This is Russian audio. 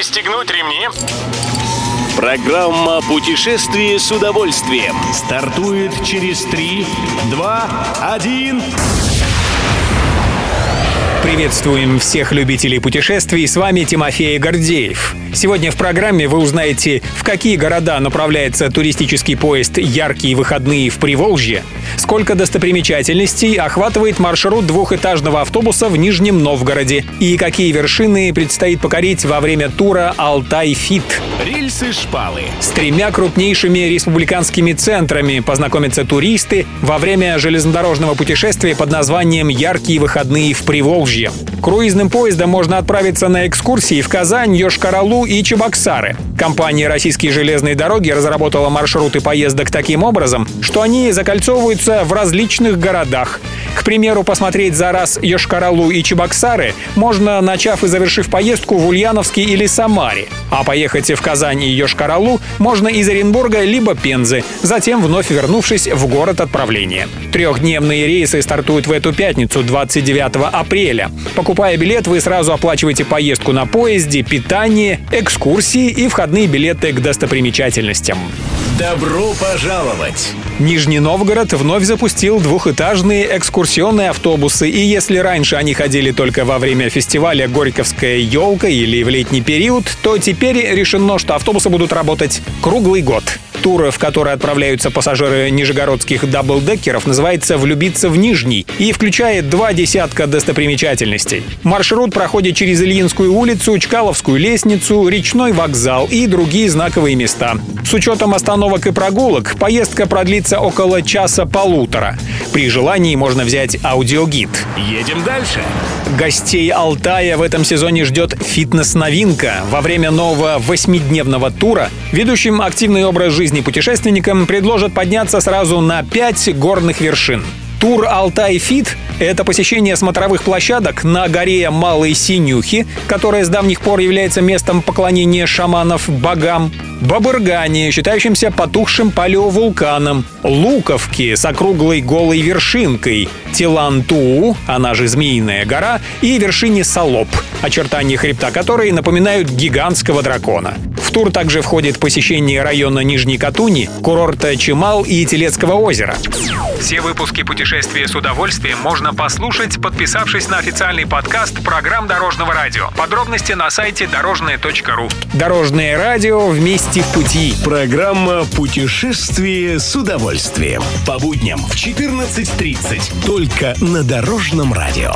Пристегнуть ремни. Программа «Путешествие с удовольствием». Стартует через 3, 2, 1... Приветствуем всех любителей путешествий, с вами Тимофей Гордеев. Сегодня в программе вы узнаете, в какие города направляется туристический поезд «Яркие выходные в Приволжье», сколько достопримечательностей охватывает маршрут двухэтажного автобуса в Нижнем Новгороде и какие вершины предстоит покорить во время тура «Алтай-Фит». Рельсы-шпалы. С тремя крупнейшими республиканскими центрами познакомятся туристы во время железнодорожного путешествия под названием «Яркие выходные в Приволжье». Круизным поездом можно отправиться на экскурсии в Казань, Йошкар-Олу и Чебоксары. Компания «Российские железные дороги» разработала маршруты поездок таким образом, что они закольцовываются в различных городах. К примеру, посмотреть за раз Йошкар-Олу и Чебоксары можно, начав и завершив поездку в Ульяновске или Самаре. А поехать в Казань и Йошкар-Олу можно из Оренбурга либо Пензы, затем вновь вернувшись в город отправления. Трехдневные рейсы стартуют в эту пятницу, 29 апреля. Покупая билет, вы сразу оплачиваете поездку на поезде, питание, экскурсии и входные билеты к достопримечательностям. Добро пожаловать! Нижний Новгород вновь запустил двухэтажные экскурсионные автобусы, и если раньше они ходили только во время фестиваля «Горьковская елка» или в летний период, то теперь решено, что автобусы будут работать круглый год. Тур, в который отправляются пассажиры нижегородских даблдекеров, называется «Влюбиться в Нижний» и включает два десятка достопримечательностей. Маршрут проходит через Ильинскую улицу, Чкаловскую лестницу, речной вокзал и другие знаковые места. С учетом остановок и прогулок, поездка продлится около часа-полутора. При желании можно взять аудиогид. Едем дальше. Гостей Алтая в этом сезоне ждет фитнес-новинка. Во время нового восьмидневного тура ведущим активный образ жизни путешественникам предложат подняться сразу на пять горных вершин. Тур «Алтай Фит» — это посещение смотровых площадок на горе Малой Синюхи, которая с давних пор является местом поклонения шаманов богам, Бабыргане, считающимся потухшим палеовулканом, Луковки с округлой голой вершинкой, Тиланту, она же Змеиная гора, и вершине Солоп, очертания хребта которой напоминают гигантского дракона. В тур также входит посещение района Нижней Катуни, курорта Чемал и Телецкого озера. Все выпуски «Путешествия с удовольствием» можно послушать, подписавшись на официальный подкаст программ Дорожного радио. Подробности на сайте дорожное.ру. Дорожное радио вместе в пути. Программа «Путешествие с удовольствием». По будням в 14.30. Только на Дорожном радио.